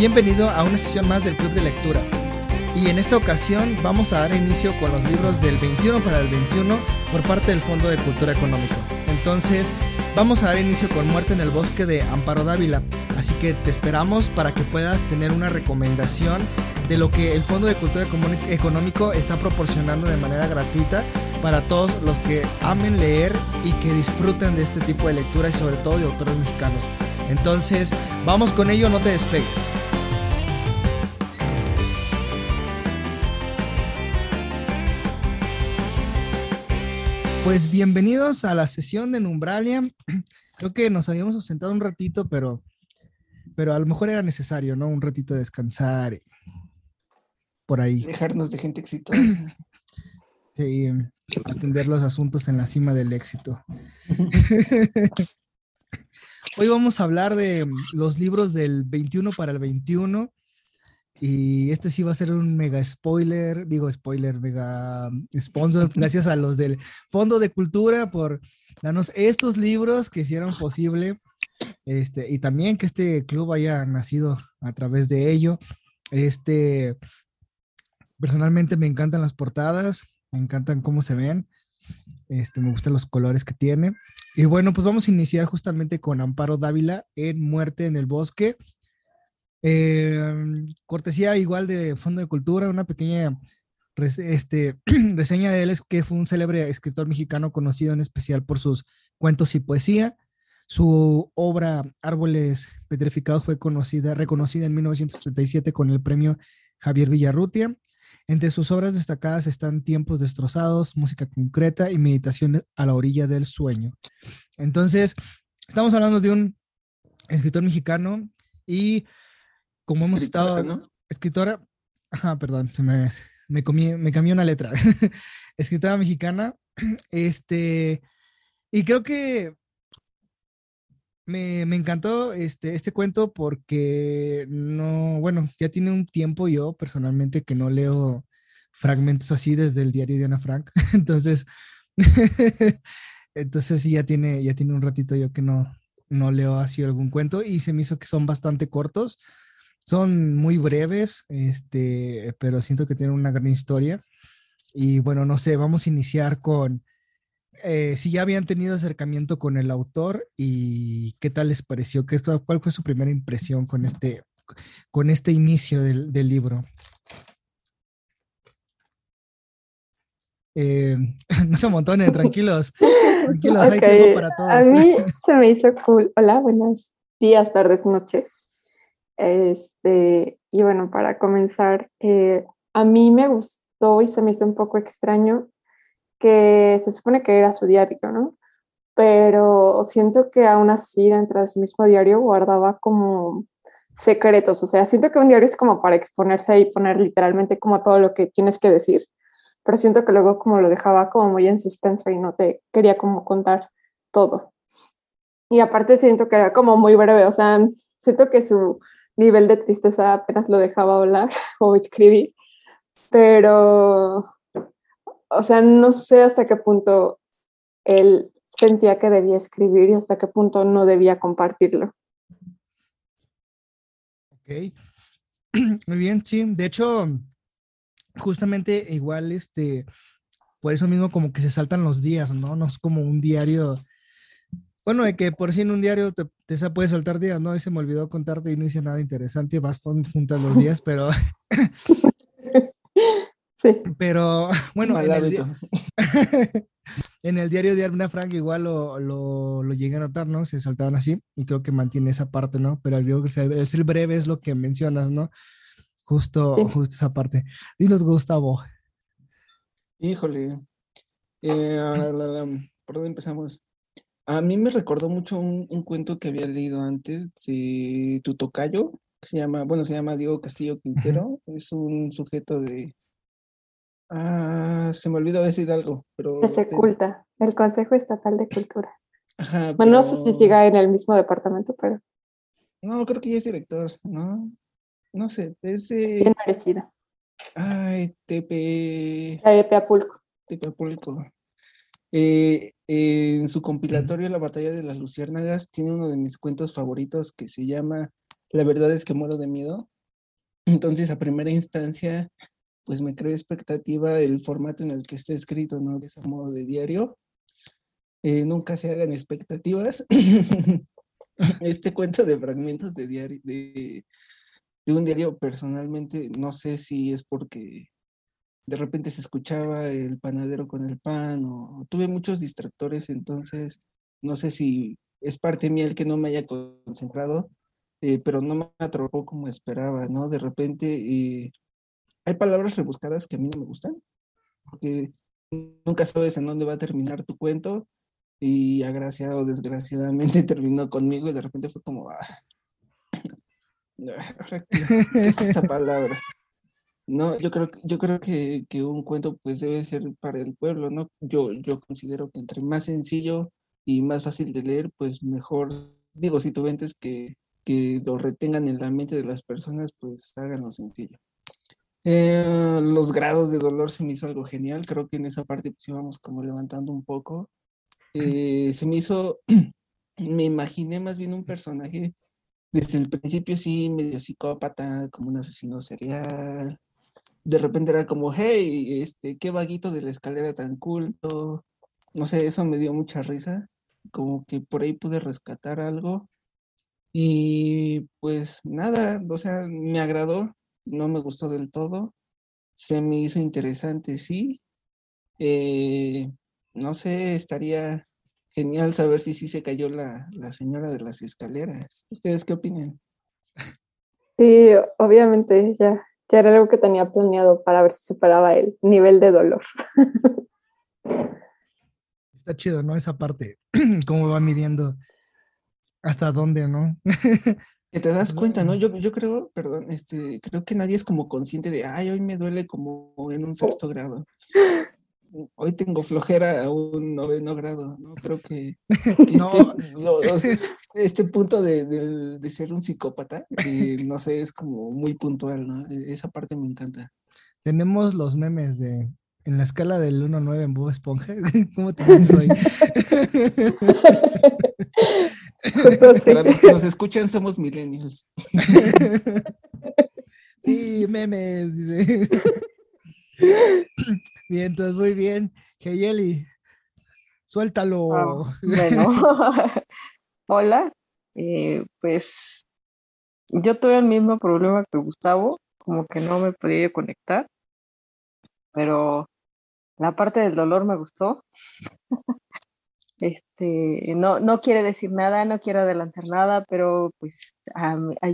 Bienvenido a una sesión más del Club de Lectura. Y en esta ocasión vamos a dar inicio con los libros del 21 para el 21 por parte del Fondo de Cultura Económico. Entonces, vamos a dar inicio con Muerte en el Bosque de Amparo Dávila. Así que te esperamos para que puedas tener una recomendación de lo que el Fondo de Cultura Económico está proporcionando de manera gratuita para todos los que amen leer y que disfruten de este tipo de lectura y sobre todo de autores mexicanos. Entonces, vamos con ello, no te despegues. Pues bienvenidos a la sesión de Numbralia. Creo que nos habíamos ausentado un ratito, pero, pero a lo mejor era necesario, ¿no? Un ratito de descansar por ahí. Dejarnos de gente exitosa. Sí, atender los asuntos en la cima del éxito. Hoy vamos a hablar de los libros del 21 para el 21. Y este sí va a ser un mega spoiler, digo spoiler, mega sponsor, gracias a los del Fondo de Cultura por darnos estos libros que hicieron posible, este, y también que este club haya nacido a través de ello. Este, personalmente me encantan las portadas, me encantan cómo se ven, este, me gustan los colores que tiene. Y bueno, pues vamos a iniciar justamente con Amparo Dávila en Muerte en el Bosque. Em, cortesía igual de Fondo de Cultura, una pequeña este, reseña de él es que fue un célebre escritor mexicano conocido en especial por sus cuentos y poesía. Su obra Árboles Petrificados fue conocida, reconocida en 1977 con el premio Javier Villarrutia. Entre sus obras destacadas están Tiempos destrozados, Música concreta y Meditaciones a la orilla del sueño. Entonces, estamos hablando de un escritor mexicano y como hemos estado... Escritora, ajá, perdón, se me, me, comí, me cambió una letra. escritora mexicana, este, y creo que me, me, encantó este, este cuento porque no, bueno, ya tiene un tiempo yo personalmente que no leo fragmentos así desde el diario de Ana Frank. Entonces, entonces sí, ya tiene, ya tiene un ratito yo que no, no leo así algún cuento y se me hizo que son bastante cortos. Son muy breves, este, pero siento que tienen una gran historia. Y bueno, no sé, vamos a iniciar con eh, si ya habían tenido acercamiento con el autor y qué tal les pareció, ¿Qué, cuál fue su primera impresión con este, con este inicio del, del libro. Eh, no se amontonen, tranquilos, tranquilos, hay tiempo para todos. A mí se me hizo cool. Hola, buenos días, tardes, noches. Este, y bueno, para comenzar, eh, a mí me gustó y se me hizo un poco extraño que se supone que era su diario, ¿no? Pero siento que aún así dentro de su mismo diario guardaba como secretos, o sea, siento que un diario es como para exponerse y poner literalmente como todo lo que tienes que decir, pero siento que luego como lo dejaba como muy en suspenso y no te quería como contar todo. Y aparte siento que era como muy breve, o sea, siento que su nivel de tristeza apenas lo dejaba hablar o escribir, pero o sea, no sé hasta qué punto él sentía que debía escribir y hasta qué punto no debía compartirlo. Ok, muy bien, sí. De hecho, justamente igual, este, por eso mismo como que se saltan los días, ¿no? No es como un diario, bueno, de que por sí en un diario te, te puede saltar días, ¿no? Y se me olvidó contarte y no hice nada interesante, vas juntas los días, pero Sí. Pero bueno, en el, en el, diario de Armina Frank igual lo, lo, lo, llegué a notar, ¿no? Se saltaban así y creo que mantiene esa parte, ¿no? Pero que el breve es lo que mencionas, ¿no? Justo, justo esa parte. Dinos, Gustavo. Híjole. Eh, ¿Por dónde empezamos? A mí me recordó mucho un, un, cuento que había leído antes de Tutocayo, que se llama, bueno, se llama Diego Castillo Quintero. Es un sujeto de Ah, se me olvidó decir algo, pero... Se oculta, el Consejo Estatal de Cultura. Ajá, bueno, no sé si siga en el mismo departamento, pero... No, creo que ya es director, ¿no? No sé, es... Bien merecido. Ay, TP... Tepeapulco. Tepeapulco. Eh, en su compilatorio La batalla de las luciérnagas tiene uno de mis cuentos favoritos que se llama la verdad es que muero de miedo. Entonces, a primera instancia, pues me creo expectativa el formato en el que esté escrito, ¿no? Es a modo de diario. Eh, nunca se hagan expectativas. este cuento de fragmentos de diario, de, de un diario, personalmente, no sé si es porque de repente se escuchaba el panadero con el pan o, tuve muchos distractores, entonces no sé si es parte mía el que no me haya concentrado, eh, pero no me atrapó como esperaba, ¿no? De repente eh, hay palabras rebuscadas que a mí no me gustan, porque nunca sabes en dónde va a terminar tu cuento y agraciado desgraciadamente terminó conmigo y de repente fue como, ah, ¿qué es esta palabra? No, yo creo, yo creo que, que, un cuento pues debe ser para el pueblo, ¿no? Yo, yo considero que entre más sencillo y más fácil de leer, pues mejor, digo, si tú ventes que, que lo retengan en la mente de las personas, pues háganlo sencillo. Eh, los grados de dolor se me hizo algo genial, creo que en esa parte pues íbamos como levantando un poco. Eh, se me hizo, me imaginé más bien un personaje desde el principio sí medio psicópata, como un asesino serial, de repente era como, hey, este, qué vaguito de la escalera tan culto. No sé, eso me dio mucha risa. Como que por ahí pude rescatar algo. Y pues nada, o sea, me agradó, no me gustó del todo. Se me hizo interesante, sí. Eh, no sé, estaría genial saber si sí se cayó la, la señora de las escaleras. ¿Ustedes qué opinan? Sí, obviamente, ya ya era algo que tenía planeado para ver si superaba el nivel de dolor. Está chido, ¿no? Esa parte, cómo va midiendo hasta dónde, ¿no? que te das cuenta, ¿no? Yo, yo creo, perdón, este, creo que nadie es como consciente de, ay, hoy me duele como en un sexto grado hoy tengo flojera a un noveno grado, ¿no? Creo que, este, este, punto de, ser un psicópata, no sé, es como muy puntual, ¿no? E, esa parte me encanta. Tenemos los memes de en la escala del 1 9 en Bob Esponja. ¿Cómo te sientes hoy? Para los que nos escuchan, somos millennials. sí, memes, dice. Bien, entonces muy bien. Heyeli, suéltalo. Ah, bueno, hola. Eh, pues yo tuve el mismo problema que Gustavo, como que no me podía conectar, pero la parte del dolor me gustó. Este, no, no quiere decir nada, no quiero adelantar nada, pero pues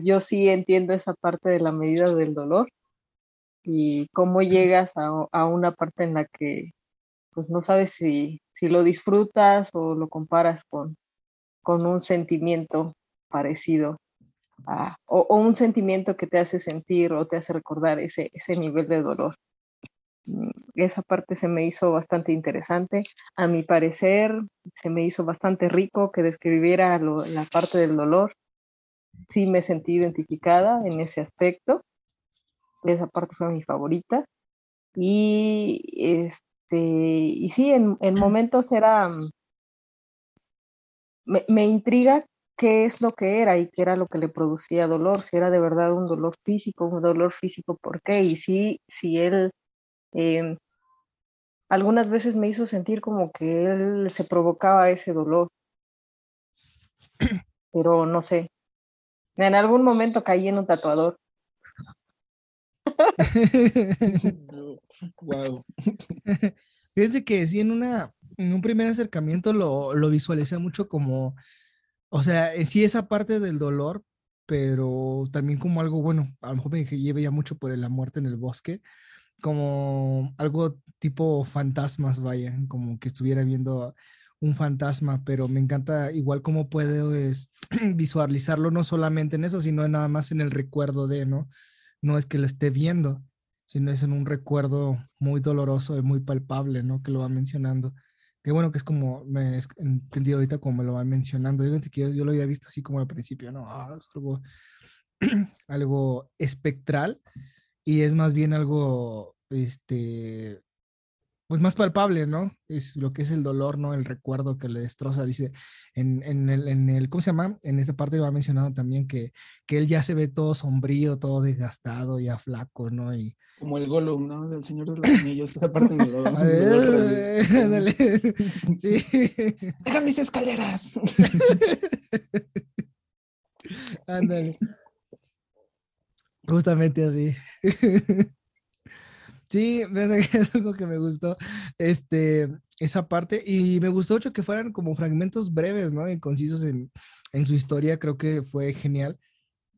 yo sí entiendo esa parte de la medida del dolor y cómo llegas a, una parte en la que pues no sabes si, si lo disfrutas o lo comparas con, con un sentimiento parecido o, un sentimiento que te hace sentir o te hace recordar ese, ese nivel de dolor. Mm, esa parte se me hizo bastante interesante. A mi parecer, se me hizo bastante rico que describiera la parte del dolor. Sí me sentí identificada en ese aspecto esa parte fue mi favorita. Y este, y sí, en, momentos era, mm, me, me, intriga qué es lo que era y qué era lo que le producía dolor, si era de verdad un dolor físico, un dolor físico, ¿por qué? Y sí, si él em, algunas veces me hizo sentir como que él se provocaba ese dolor, pero no sé. En algún momento caí en un tatuador wow. Fíjense que sí, en, una, en un primer acercamiento lo, lo visualicé mucho como, o sea, sí esa parte del dolor, pero también como algo bueno, a lo mejor me lleve ya mucho por la muerte en el bosque, como algo tipo fantasmas, vaya, como que estuviera viendo un fantasma, pero me encanta igual cómo puedes visualizarlo, no solamente en eso, sino nada más en el recuerdo de, ¿no? No es que lo esté viendo, sino es en un recuerdo muy doloroso y muy palpable, ¿no? Que lo va mencionando. Qué bueno que es como me he entendido ahorita como me lo va mencionando. Yo, yo, lo había visto así como al principio, ¿no? Ah, algo, algo espectral y es más bien algo, este, pues más palpable, ¿no? Es lo que es el dolor, ¿no? El recuerdo que le destroza, dice, en, en, el, en el, ¿cómo se llama? En esa parte va mencionado también que, que él ya se ve todo sombrío, todo desgastado, ya flaco, ¿no? Y, Como el Gollum, ¿no? Del Señor de los Anillos, esa parte lo... Lo ver, reví. ándale. Sí. ¡Deja mis escaleras! Ándale. Justamente así. Sí, es algo que me gustó, este, esa parte, y me gustó mucho que fueran como fragmentos breves, ¿no? Y concisos en, en su historia, creo que fue genial.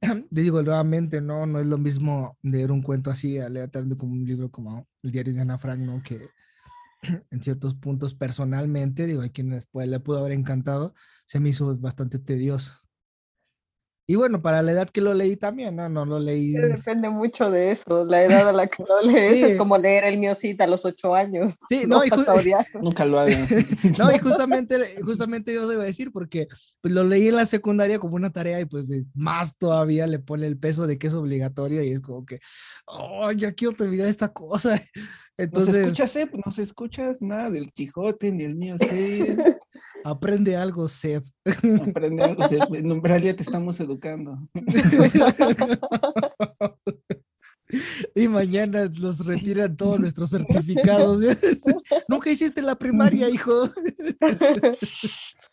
Le digo nuevamente, ¿no? No es lo mismo leer un cuento así a leer tanto como un libro como El diario de Ana Frank, ¿no? Que en ciertos puntos personalmente, digo, hay quienes le pudo haber encantado, se me hizo bastante tedioso. Y bueno, para la edad que lo leí también, ¿no? No lo leí. Depende mucho de eso, la edad a la que lo lees. Sí. Es como leer el miocita a los ocho años. Sí, no, y. Nunca lo hagan. no, y justamente, justamente yo iba a decir, porque pues, lo leí en la secundaria como una tarea y pues más todavía le pone el peso de que es obligatorio y es como que, oh, ya quiero terminar esta cosa. ¿No se Entonces, escucha, Sep? ¿No se escuchas nada del Quijote ni el mío, Sep? aprende algo, Seb. Aprende algo, Sep. En Umbralia te estamos educando. y mañana nos retiran todos nuestros certificados. Nunca hiciste la primaria, hijo.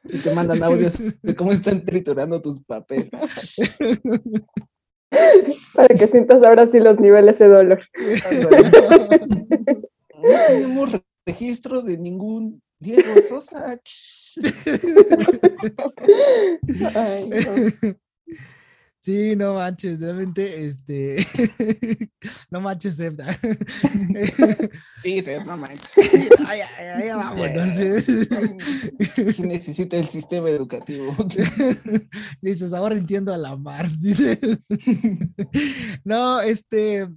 Y te mandan audios de cómo están triturando tus papeles. Para que sientas ahora sí los niveles de dolor. No tenemos re- registro de ningún Diego Sosa. Ay, no. Sí, no manches, realmente, este, no manches, Seb. Sí, Sep, no manches. Ay, ay, ay, vámonos. ¿Qué necesita el sistema educativo? Dices, ahora entiendo a la Mars, dice. No, este,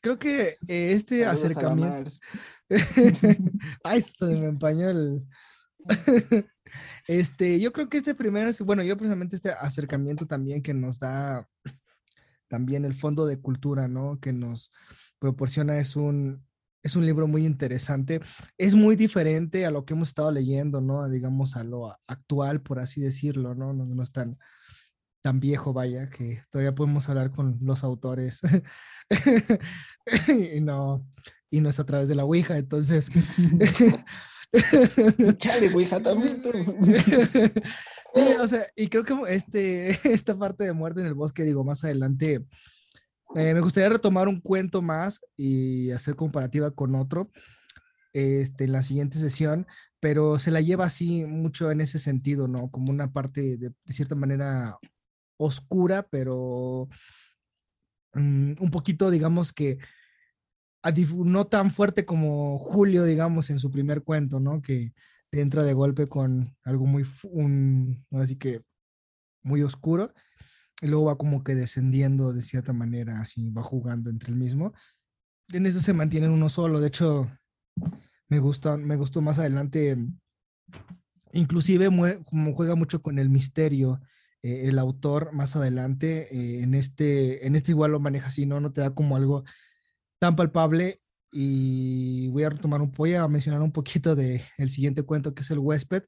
creo que eh, este Saludos a la acercamiento. Mars. Ay, se me empañó el. Este, yo creo que este primer, bueno, yo precisamente este acercamiento también que nos da también el Fondo de Cultura, ¿no? Que nos proporciona es un, es un libro muy interesante. Es muy diferente a lo que hemos estado leyendo, ¿no? Digamos a lo actual, por así decirlo, ¿no? No, no es tan, tan viejo, vaya, que todavía podemos hablar con los autores. y no, y no es a través de la Ouija, entonces. Chale, Ouija, también. Sí, o sea, y creo que este, esta parte de muerte en el bosque, digo, más adelante, eh, me gustaría retomar un cuento más y hacer comparativa con otro este, en la siguiente sesión, pero se la lleva así mucho en ese sentido, ¿no? Como una parte de, cierta manera oscura, pero mm, un poquito, digamos que no tan fuerte como Julio, digamos, en su primer cuento, ¿no? Que te entra de golpe con algo muy, un, así que muy oscuro, y luego va como que descendiendo de cierta manera, así va jugando entre el mismo. En eso se mantiene en uno solo, de hecho, me gusta, me gustó más adelante, inclusive como juega mucho con el misterio, eh, el autor más adelante, eh, en este, en este igual lo maneja así, ¿no? No te da como algo tan palpable y voy a retomar un voy a mencionar un poquito de el siguiente cuento que es el huésped.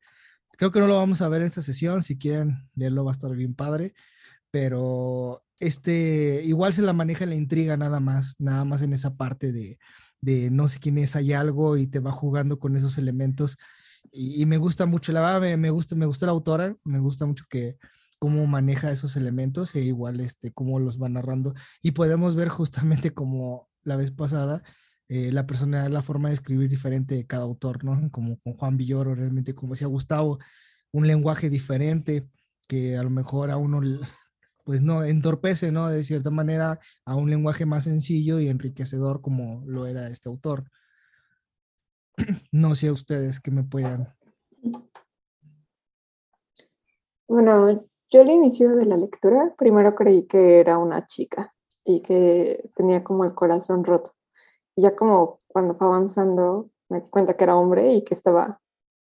Creo que no lo vamos a ver en esta sesión, si quieren leerlo va a estar bien padre, pero este igual se la maneja la intriga nada más, nada más en esa parte de, de no sé quién es, hay algo y te va jugando con esos elementos y, y me gusta mucho, la verdad me, me gusta, me gusta la autora, me gusta mucho que cómo maneja esos elementos e igual este cómo los va narrando y podemos ver justamente como la vez pasada eh, la persona, la forma de escribir diferente de cada autor, ¿no? Como con Juan Villoro, realmente, como decía Gustavo, un lenguaje diferente que a lo mejor a uno, pues no, entorpece, ¿no? De cierta manera a un lenguaje más sencillo y enriquecedor como lo era este autor. No sé a ustedes que me puedan. Bueno, yo al inicio de la lectura primero creí que era una chica y que tenía como el corazón roto. Y ya como cuando fue avanzando me di cuenta que era hombre y que estaba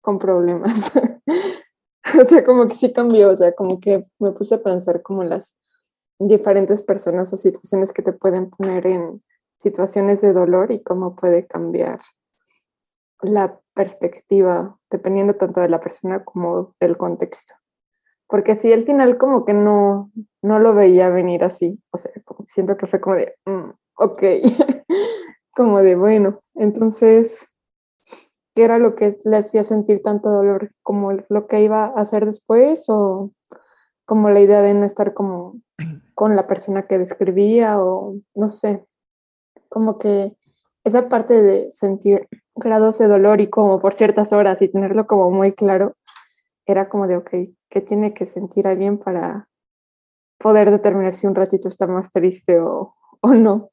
con problemas. o sea, como que sí cambió, o sea, como que me puse a pensar como las diferentes personas o situaciones que te pueden poner en situaciones de dolor y cómo puede cambiar la perspectiva, dependiendo tanto de la persona como del contexto. Porque si al final como que no, no lo veía venir así, o sea, siento que fue como de, mm, ok, como de, bueno, entonces, ¿qué era lo que le hacía sentir tanto dolor? ¿Como lo que iba a hacer después o como la idea de no estar como con la persona que describía o no sé, como que esa parte de sentir grados de dolor y como por ciertas horas y tenerlo como muy claro, era como de, ok, ¿qué tiene que sentir alguien para poder determinar si un ratito está más triste o, o no?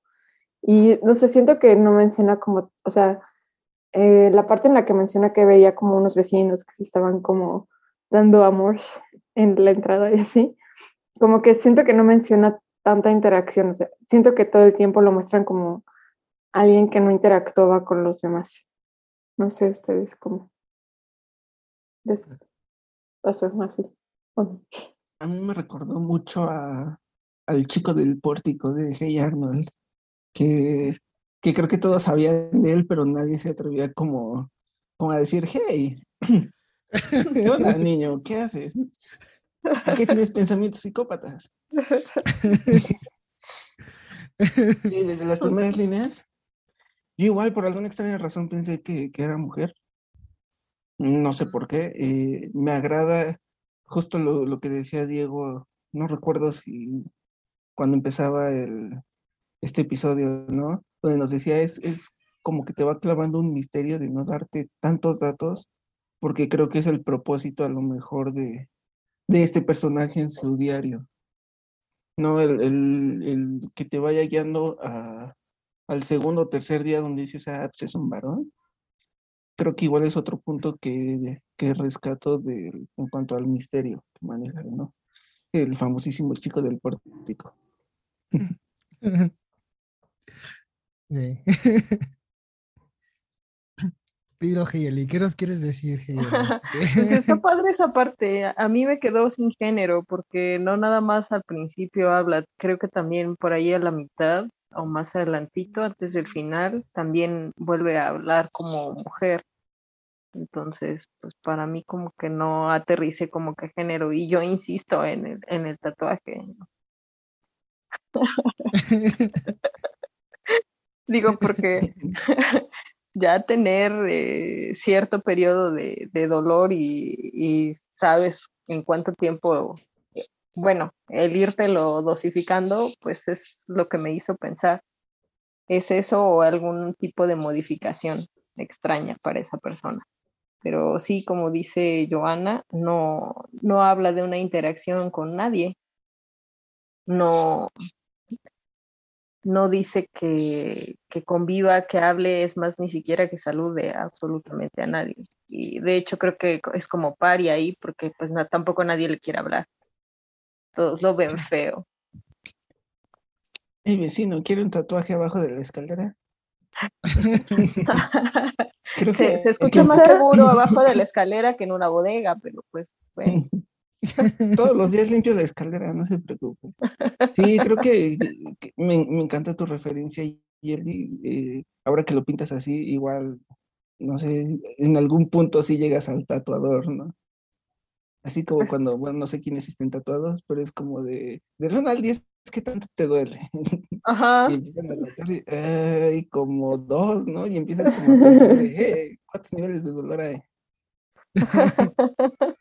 Y no sé, siento que no menciona como, o sea, eh, la parte en la que menciona que veía como unos vecinos que se estaban como dando amor en la entrada y así, como que siento que no menciona tanta interacción, o sea, siento que todo el tiempo lo muestran como alguien que no interactuaba con los demás. No sé ustedes cómo pasó así. A mí me recordó mucho a, al chico del pórtico de Hey Arnold, que, que creo que todos sabían de él, pero nadie se atrevía como, como a decir, hey, ¿qué onda, niño? ¿Qué haces? ¿Por qué tienes pensamientos psicópatas? Sí, desde las primeras líneas yo igual, por alguna extraña razón, pensé que, que era mujer. No sé por qué. Eh, me agrada justo lo, lo, que decía Diego. No recuerdo si cuando empezaba el, este episodio, ¿no? Donde nos decía, es, es como que te va clavando un misterio de no darte tantos datos, porque creo que es el propósito a lo mejor de, de este personaje en su diario. No, el, el, que te vaya guiando a, al segundo o tercer día donde dices, ah, pues es un varón, creo que igual es otro punto que, que rescato de, en cuanto al misterio que maneja, ¿no? El famosísimo chico del pórtico. Sí. Pero Heyeli, ¿qué nos quieres decir, pues está padre esa parte. A mí me quedó sin género porque no nada más al principio habla, creo que también por ahí a la mitad o más adelantito, antes del final, también vuelve a hablar como mujer. Entonces, pues para mí como que no aterrice como que género y yo insisto en el, en el tatuaje. Digo, porque ya tener eh, cierto periodo de, de dolor y, y, sabes en cuánto tiempo bueno, el lo dosificando, pues es lo que me hizo pensar. ¿Es eso o algún tipo de modificación extraña para esa persona? Pero sí, como dice Joana, no, no habla de una interacción con nadie. No, no dice que, que, conviva, que hable, es más, ni siquiera que salude absolutamente a nadie. Y de hecho creo que es como pari ahí, porque pues tampoco nadie le quiere hablar todos lo ven feo. El vecino quiere un tatuaje abajo de la escalera. Se, se, escucha más seguro abajo de la escalera que en una bodega, pero pues bueno. Todos los días limpio la escalera, no se preocupe. Sí, creo que, me, me, encanta tu referencia, Yerdi. Eh, ahora que lo pintas así, igual, no sé, en algún punto sí llegas al tatuador, ¿no? Así como pues cuando, bueno, no sé quiénes estén tatuados, pero es como de, de 1 al 10, ¿qué tanto te duele? Ajá. y empiezan a tatuar y, como dos, ¿no? Y empiezas como a pensar de, ¿cuántos niveles de dolor hay?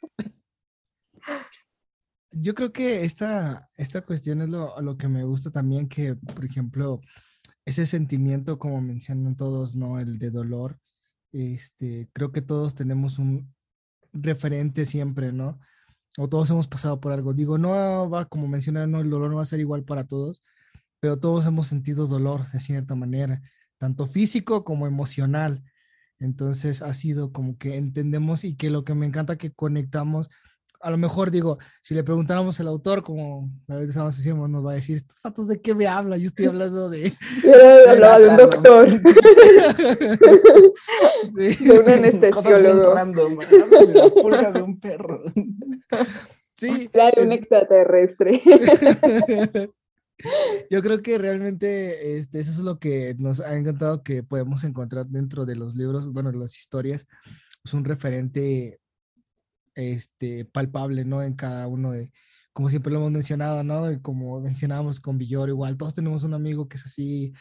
Yo creo que esta, esta cuestión es lo, lo que me gusta también, que, por ejemplo, ese sentimiento, como mencionan todos, ¿no? El de dolor, este, creo que todos tenemos un, referente siempre, ¿no? O todos hemos pasado por algo. Digo, no va, como mencionaron, no, el dolor no va a ser igual para todos, pero todos hemos sentido dolor de cierta manera, tanto físico como emocional. Entonces ha sido como que entendemos y que lo que me encanta que conectamos a lo mejor digo, si le preguntáramos al autor, como a veces decíamos, nos va a decir, ¿estos datos de qué me habla? Yo estoy hablando de... Yo hablaba del doctor. sí. De un anestesiólogo. de la pulga de un perro. Sí. de un extraterrestre. Yo creo que realmente este, eso es lo que nos ha encantado que podemos encontrar dentro de los libros, bueno, las historias, es un referente este, palpable, ¿no? En cada uno de, como siempre lo hemos mencionado, ¿no? Y como mencionábamos con Villor, igual, todos tenemos un amigo que es así,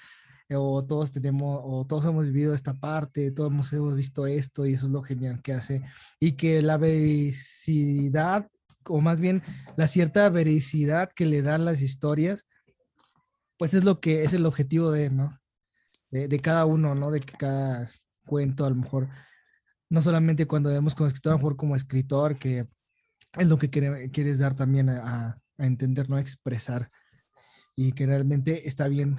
o todos tenemos, o todos hemos vivido esta parte, todos hemos, hemos visto esto, y eso es lo genial que hace, y que la veracidad, o más bien la cierta veracidad que le dan las historias, pues es lo que es el objetivo de, ¿no? De, de cada uno, ¿no? De que cada cuento a lo mejor no solamente cuando vemos como escritor, a lo mejor como escritor, que es lo que quiere, quieres dar también a, a, entender, no a expresar, y que realmente está bien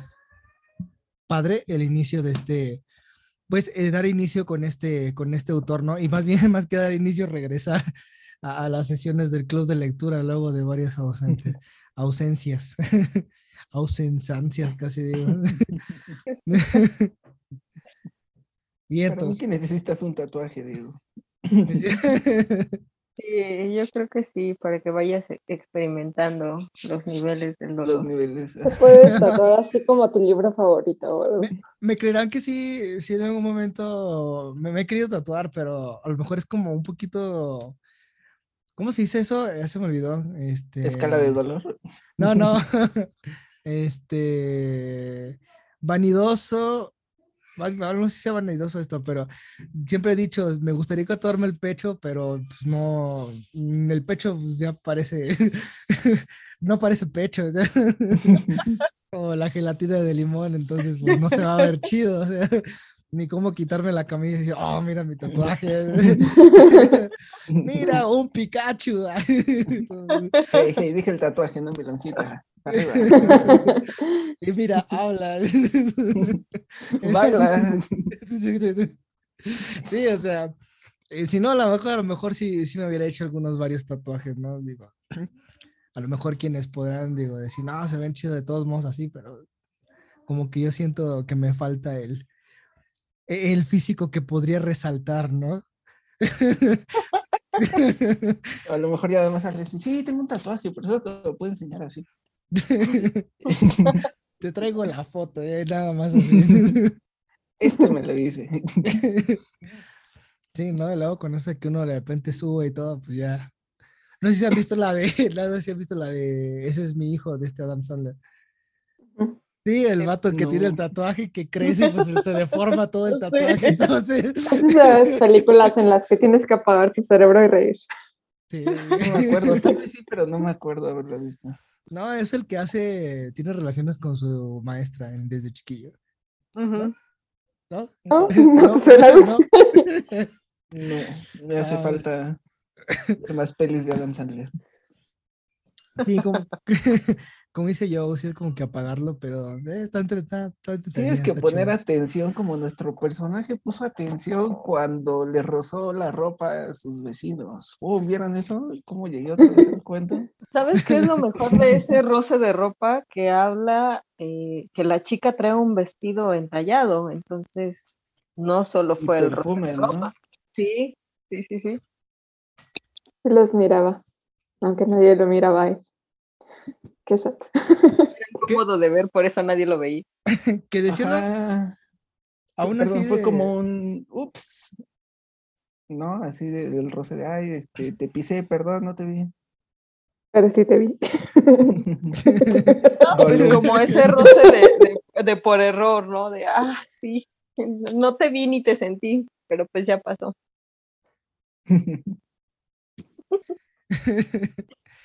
padre el inicio de este, pues eh, dar inicio con este, con este autor, ¿no? Y más bien, más que dar inicio, regresar a, a las sesiones del club de lectura luego de varias ausentes, ausencias, ausencias casi digo. Bien, Para mí que necesitas un tatuaje, Diego. Sí, yo creo que sí, para que vayas e, experimentando los niveles del dolor. Los niveles. Te puedes tatuar así como tu libro favorito. Me, me, creerán que sí, sí en algún momento me, me, he querido tatuar, pero a lo mejor es como un poquito... ¿Cómo se dice eso? Ya se me olvidó. Este... ¿Escala de dolor? No, no. este... Vanidoso, no sé si sea vanidoso esto, pero siempre he dicho, me gustaría tatuarme el pecho, pero pues no, el pecho pues, ya parece, no parece pecho, o sea, como la gelatina de limón, entonces pues no se va a ver chido, o sea, ni cómo quitarme la camisa y decir, oh, mira mi tatuaje, mira un Pikachu. hey, hey, dije el tatuaje, no mi lonjita. Arriba. y mira, habla. Baila. sí, o sea, eh, si no, a lo mejor, a lo mejor sí, sí me hubiera hecho algunos varios tatuajes, ¿no? Digo, a lo mejor quienes podrán, digo, decir, no, se ven chidos de todos modos así, pero como que yo siento que me falta el, el físico que podría resaltar, ¿no? a lo mejor ya además decir, sí, tengo un tatuaje, pero eso te lo puedo enseñar así. Te traigo la foto, eh, nada más así. Este me lo dice. Sí, ¿no? Y luego con eso que uno de repente sube y todo, pues ya. No sé si han visto la de, no sé si han visto la de, ese es mi hijo de este Adam Sandler. Sí, el vato que no. tiene el tatuaje que crece, pues se deforma todo el tatuaje. Entonces... Esas películas en las que tienes que apagar tu cerebro y reír. Sí. No me acuerdo, tal vez sí, pero no me acuerdo haberlo visto. No, es el que hace, tiene relaciones con su maestra desde chiquillo. Uh -huh. ¿No? No, no, no, suena no, me hace ah. falta más pelis de Adam Sandler. Sí, como, como dice yo, sí es como que apagarlo, pero eh, está entre, está, está Tienes que está poner chido. atención como nuestro personaje puso atención cuando le rozó la ropa a sus vecinos. Oh, ¿Vieron eso? ¿Cómo llegué otra vez al cuento? ¿Sabes qué es lo mejor de ese roce de ropa? Que habla eh, que la chica trae un vestido entallado, entonces no solo fue y el perfume, roce de ropa. ¿no? Sí, sí, sí, sí. Los miraba, aunque nadie lo miraba. ¿eh? Qué sad. Era incómodo de ver, por eso nadie lo veía. que decía una- aún Sí, así perdón, fue de- como un ups. ¿No? Así de- del roce de ay, este, te pisé, perdón, no te vi. Pero sí te vi. No, pues como ese roce de, de- de por error, ¿no? De, ah, sí, no te vi ni te sentí, pero pues ya pasó.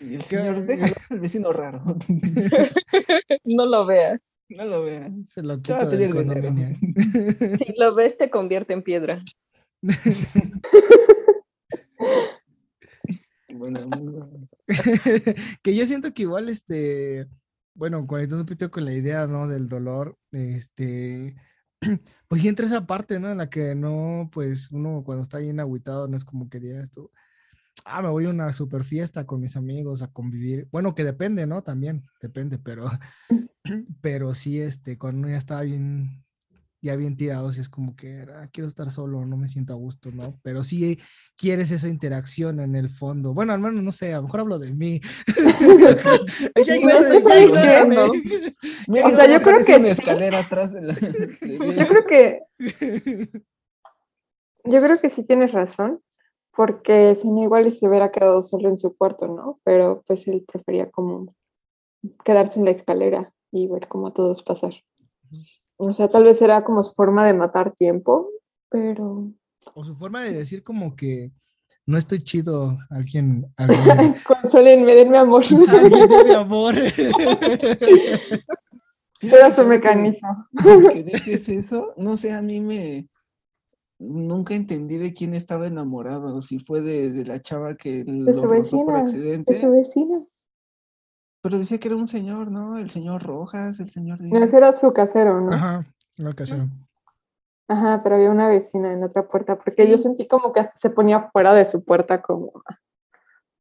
Y el señor, déjalo, el vecino raro. No lo veas. No lo vean. se lo Te va quito a de pedir dinero. condominio. Si lo ves, te convierte en piedra. Bueno, que yo siento que igual, este, bueno, conectando un poquito con la idea, ¿no? Del dolor, este, pues sí entra esa parte, ¿no? En la que no, pues uno cuando está bien agüitado, no es como que digas tú, ah, me voy a una super fiesta con mis amigos a convivir. Bueno, que depende, ¿no? También, depende, pero, pero sí, este, cuando uno ya está bien, ya bien tirados y es como que ah, quiero estar solo, no me siento a gusto, ¿no? Pero sí quieres esa interacción en el fondo. Bueno, al menos no sé, a lo mejor hablo de mí. Ya no estoy diciendo. Mira, O sea, yo creo que una sí. escalera atrás de la. de- Yo creo que, yo creo que sí tienes razón, porque si no, igual y se hubiera quedado solo en su cuarto, ¿no? Pero pues él prefería como quedarse en la escalera y ver cómo a todos pasar. O sea, tal vez era como su forma de matar tiempo, pero O su forma de decir como que no estoy chido, alguien, alguien, consolenme, denme amor. alguien de mi amor. Era su mecanismo. Que dices eso, no sé, a mí me. Nunca entendí de quién estaba enamorado, si fue de, de la chava que lo su rozó por vecina, accidente. De su vecina. Pero decía que era un señor, ¿no? El señor Rojas, el señor No, Díaz. ese era su casero, ¿no? Ajá, no casero. Ajá, pero había una vecina en otra puerta, porque yo sentí como que hasta se ponía fuera de su puerta como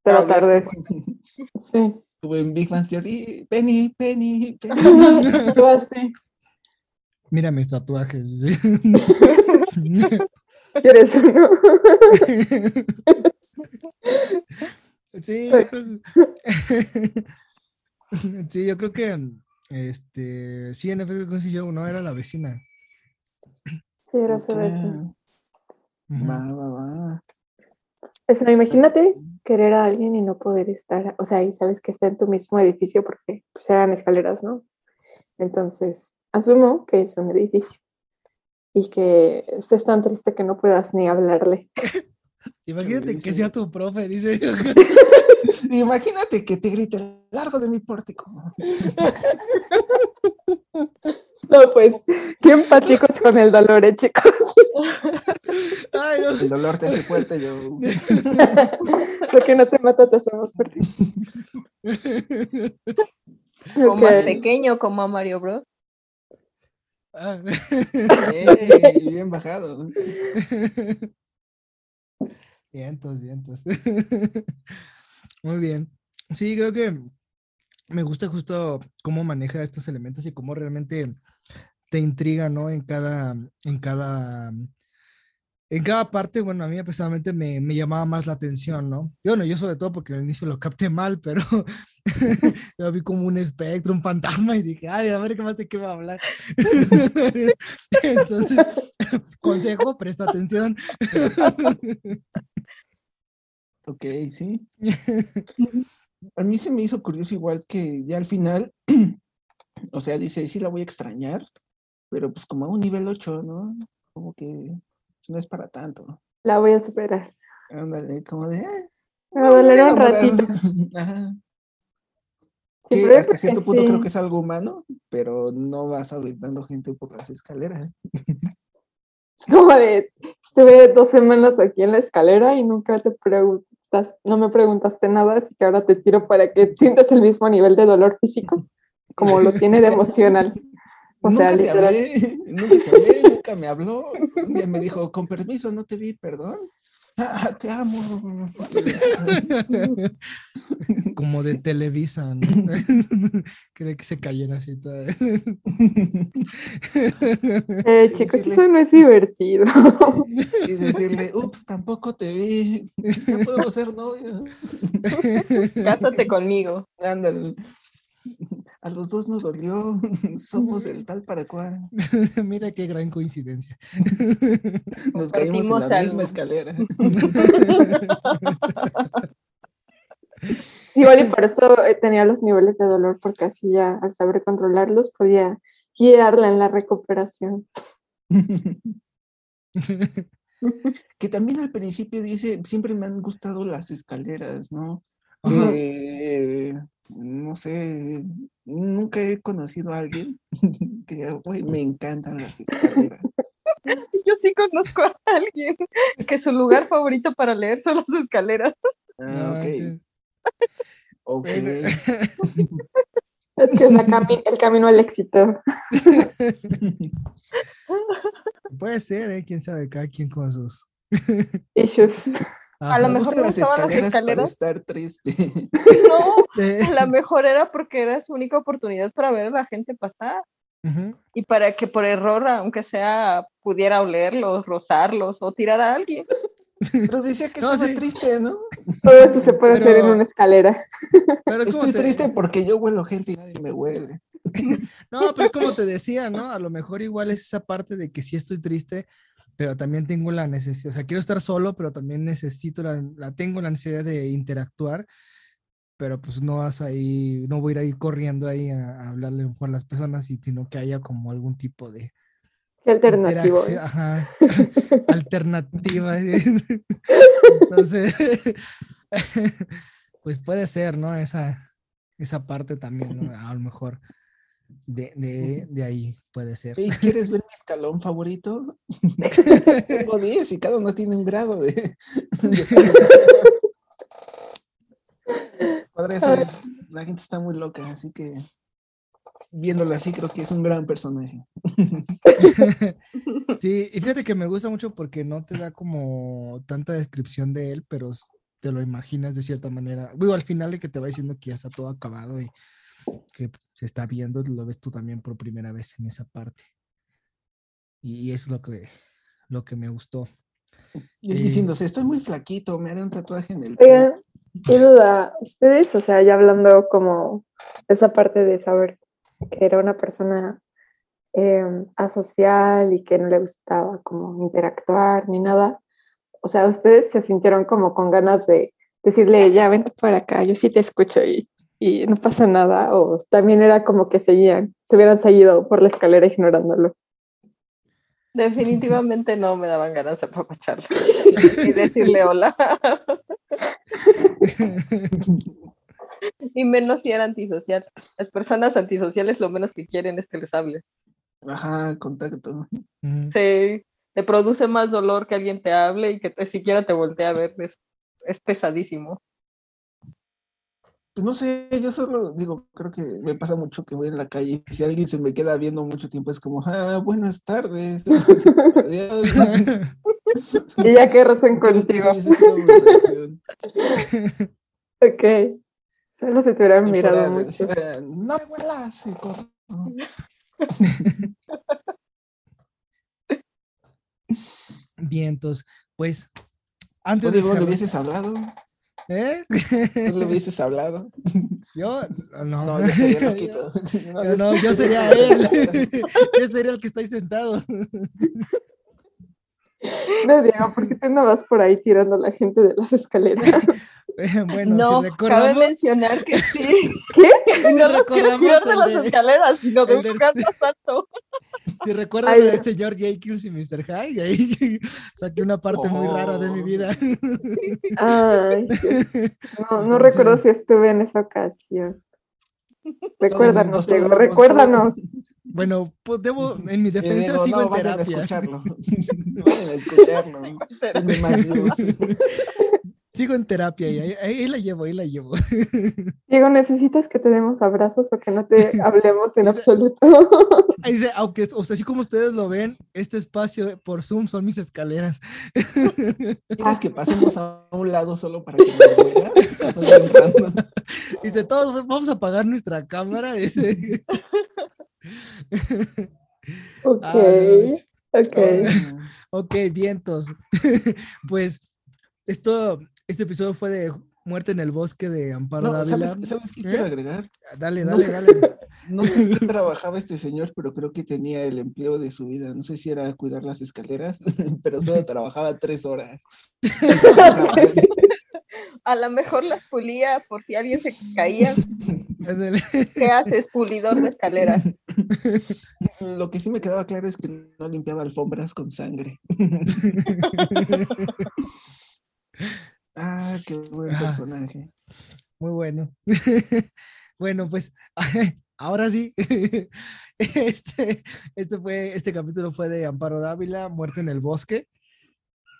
tratar de... Sí, Como en Big Bang Theory, Penny, Penny, Penny. así. Mira mis tatuajes. sí. ¿Quieres uno? Sí, Sí. yo creo, sí, yo creo que este, sí, en efecto coincidió, no era la vecina. Sí, era su vecina. Va, va, va. O sea, imagínate querer a alguien y no poder estar, o sea, y sabes que está en tu mismo edificio porque pues, eran escaleras, ¿no? Entonces, asumo que es un edificio y que estés tan triste que no puedas ni hablarle. Imagínate que sea tu profe, dice. Imagínate que te grite largo de mi pórtico. No, pues, qué empáticos con el dolor, ¿eh, chicos? Ay, no. El dolor te hace fuerte, yo. Lo que no te mata te hacemos fuerte. O más Ok. pequeño como a Mario Bros. Ah. Ey, bien bajado. Vientos, vientos. Muy bien. Sí, creo que me gusta justo cómo maneja estos elementos y cómo realmente te intriga, ¿no? En cada, en cada, en cada parte, bueno, a mí personalmente me, me llamaba más la atención, ¿no? Yo no, yo sobre todo porque al inicio lo capté mal, pero yo vi como un espectro, un fantasma y dije, ay, a ver qué más va a hablar. Entonces, consejo, presta atención. Ok, sí. A mí se me hizo curioso igual que ya al final, o sea, dice, sí la voy a extrañar, pero pues como a un nivel 8, ¿no? Como que no es para tanto. La voy a superar. Ándale, como de... "Eh, Me va a doler un enamorar". ratito. Ajá. Sí, que hasta cierto que punto creo que es algo humano, pero no vas ahoritando gente por las escaleras. Como de, estuve dos semanas aquí en la escalera y nunca te preguntas, no me preguntaste nada, así que ahora te tiro para que sientas el mismo nivel de dolor físico como lo tiene de emocional. O sea, nunca te literal. hablé, nunca te hablé, nunca me habló. Un día me dijo, con permiso, no te vi, perdón. Ah, te amo. Como de Televisa, ¿no? Quería que se cayera así toda. Eh, chicos, Decirle- eso no es divertido. Y decirle, ups, tampoco te vi. Ya podemos ser novios. Cásate conmigo. Ándale. A los dos nos dolió. Somos el tal para cual. Mira qué gran coincidencia. Nos caímos en la algo. misma escalera. Igual y por eso eh, tenía los niveles de dolor, porque así ya al saber controlarlos podía guiarla en la recuperación. Que también al principio dice, siempre me han gustado las escaleras, ¿no? Ajá. Eh, no sé, nunca he conocido a alguien que diga, "Güey, me encantan las escaleras. Yo sí conozco a alguien que su lugar favorito para leer son las escaleras. Ah, ok, manches. ok. Es que es la cami- el camino al éxito. Puede ser, ¿eh? Quién sabe, cada quien con sus. Issues. A lo. Me mejor gustan le las escaleras estar triste. No, a lo mejor era porque era su única oportunidad para ver a la gente pasar. Ujú. Y para que por error, aunque sea, pudiera olerlos, rozarlos o tirar a alguien. Pero decía que No, estaba sí. triste, ¿no? Todo eso se puede hacer en Pero- una escalera. Pero Estoy te- triste porque yo huelo gente y nadie me huele. No, pero es como te decía, ¿no? A lo mejor igual es esa parte de que sí estoy triste, pero también tengo la necesidad, o sea, quiero estar solo, pero también necesito, la, la tengo la necesidad de interactuar, pero pues no vas ahí, no voy a ir corriendo ahí a, a hablarle con las personas, sino que haya como algún tipo de alternativo. ¿eh? ajá, alternativa. Entonces, pues puede ser, ¿no? Esa, esa parte también, ¿no? A lo mejor de, de, de ahí puede ser. ¿Quieres ver mi escalón favorito? Tengo 10 y cada uno tiene un grado de. Podría ser. La gente está muy loca, así que viéndolo así creo que es un gran personaje. Sí, y fíjate que me gusta mucho porque no te da como tanta descripción de él, pero te lo imaginas de cierta manera. Digo, al final de que te va diciendo que ya está todo acabado y que se está viendo, lo ves tú también por primera vez en esa parte. Y eso es lo que, lo que me gustó. Y Eh. diciéndose, estoy muy flaquito, me haré un tatuaje en el pie". Oigan, qué duda, ustedes, o sea, ya hablando como esa parte de saber que era una persona eh, asocial y que no le gustaba como interactuar ni nada, o sea, ustedes se sintieron como con ganas de decirle, ya vente para acá, yo sí te escucho y, y no pasa nada, o también era como que seguían, se hubieran seguido por la escalera ignorándolo. Definitivamente no me daban ganas de apapacharlo y decirle hola. Y menos si era antisocial. Las personas antisociales lo menos que quieren es que les hable. Ajá, contacto. Sí, te produce más dolor que alguien te hable y que te, siquiera te voltee a ver. Es, es pesadísimo. Pues no sé, yo solo digo, creo que me pasa mucho que voy en la calle y si alguien se me queda viendo mucho tiempo es como, ah, buenas tardes. Adiós. Y ya que que contigo. Ok. Solo se te hubieran mirado fuera de- mucho. eh, no me huelas. y corro. Vientos. Pues, antes de cerrar- hubieses hablado. ¿Eh? Tú le hubieses hablado. Yo, no. No, yo sería loquito. No, Yo no, yo sería él. Yo sería el que está ahí sentado. No, Diego, ¿por qué tú no vas por ahí tirando a la gente de las escaleras? Bueno, no, si cabe recordamos, mencionar que sí. ¿Qué? no los quiero recordamos tirar de las escaleras, sino de un del- canto santo. Si recuerdan Dios. señor Jenkins y Mr. High, ahí saqué una parte muy rara de mi Oh. vida. Ay, no, no Entonces- recuerdo si estuve en esa ocasión. Recuérdanos, Diego, vamos, recuérdanos. Bueno, pues debo, en mi defensa digo, sigo no, en vayan a escucharlo. vayan a escucharlo. Denme más luz. Sigo en terapia y ahí, ahí la llevo, ahí la llevo. Diego, ¿necesitas que te demos abrazos o que no te hablemos en absoluto? Ahí dice, aunque, o sea, así como ustedes lo ven, este espacio por Zoom son mis escaleras. ¿Quieres que pasemos a un lado solo para que nos random. Dice, todos vamos a apagar nuestra cámara. Dice. Ok, Ah, ok. ok, vientos. pues esto, este episodio fue de Muerte en el Bosque de Amparo No, Dávila. ¿sabes, ¿sabes qué ¿Eh? quiero agregar? Dale, No dale, sé. dale. No sé qué trabajaba este señor, pero creo que tenía el empleo de su vida. No sé si era cuidar las escaleras, pero solo trabajaba tres horas. A lo mejor las pulía por si alguien se caía. ¿Qué haces? Pulidor de escaleras. Lo que sí me quedaba claro es que no limpiaba alfombras con sangre. Ah, qué buen Ah. personaje. Muy bueno. bueno, pues ahora sí. Este, este, fue, este capítulo fue de Amparo Dávila, Muerte en el Bosque.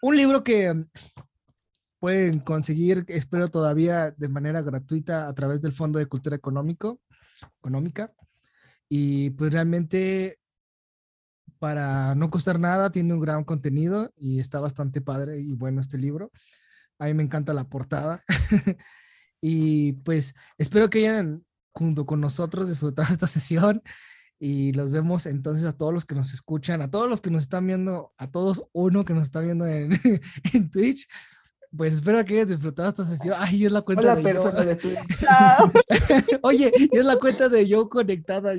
Un libro que mm, pueden conseguir, espero todavía de manera gratuita a través del Fondo de Cultura Económico, Económica. Y pues realmente para no costar nada, tiene un gran contenido y está bastante padre y bueno este libro. A mí me encanta la portada. y pues espero que hayan junto con nosotros disfrutado esta sesión Y los vemos entonces a todos los que nos escuchan, a todos los que nos están viendo, a todos uno que nos está viendo en, en Twitch. Pues espero que hayas disfrutado esta sesión. Ay, es la cuenta Hola, de persona de Twitch. Oye, es la cuenta de Joe conectada.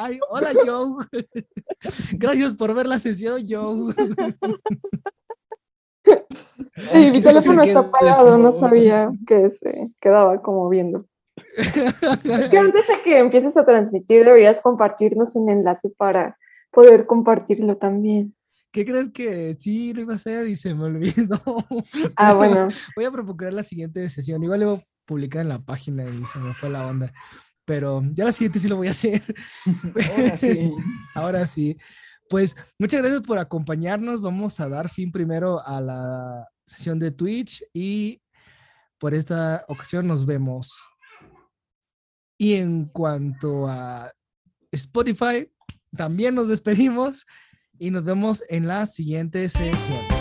Ay, hola Joe. Gracias por ver la sesión, Joe. Sí, mi teléfono está apagado, no sabía que se quedaba como viendo. Es que antes de que empieces a transmitir deberías compartirnos un enlace para poder compartirlo también. ¿Qué crees que sí lo iba a hacer y se me olvidó? Ah, bueno, Voy a procurar la siguiente sesión. Igual le voy a publicar en la página y se me fue la onda. Pero ya la siguiente sí lo voy a hacer. Ahora sí. Ahora sí. Pues muchas gracias por acompañarnos. Vamos a dar fin primero a la sesión de Twitch y por esta ocasión nos vemos. Y en cuanto a Spotify, también nos despedimos y nos vemos en la siguiente sesión.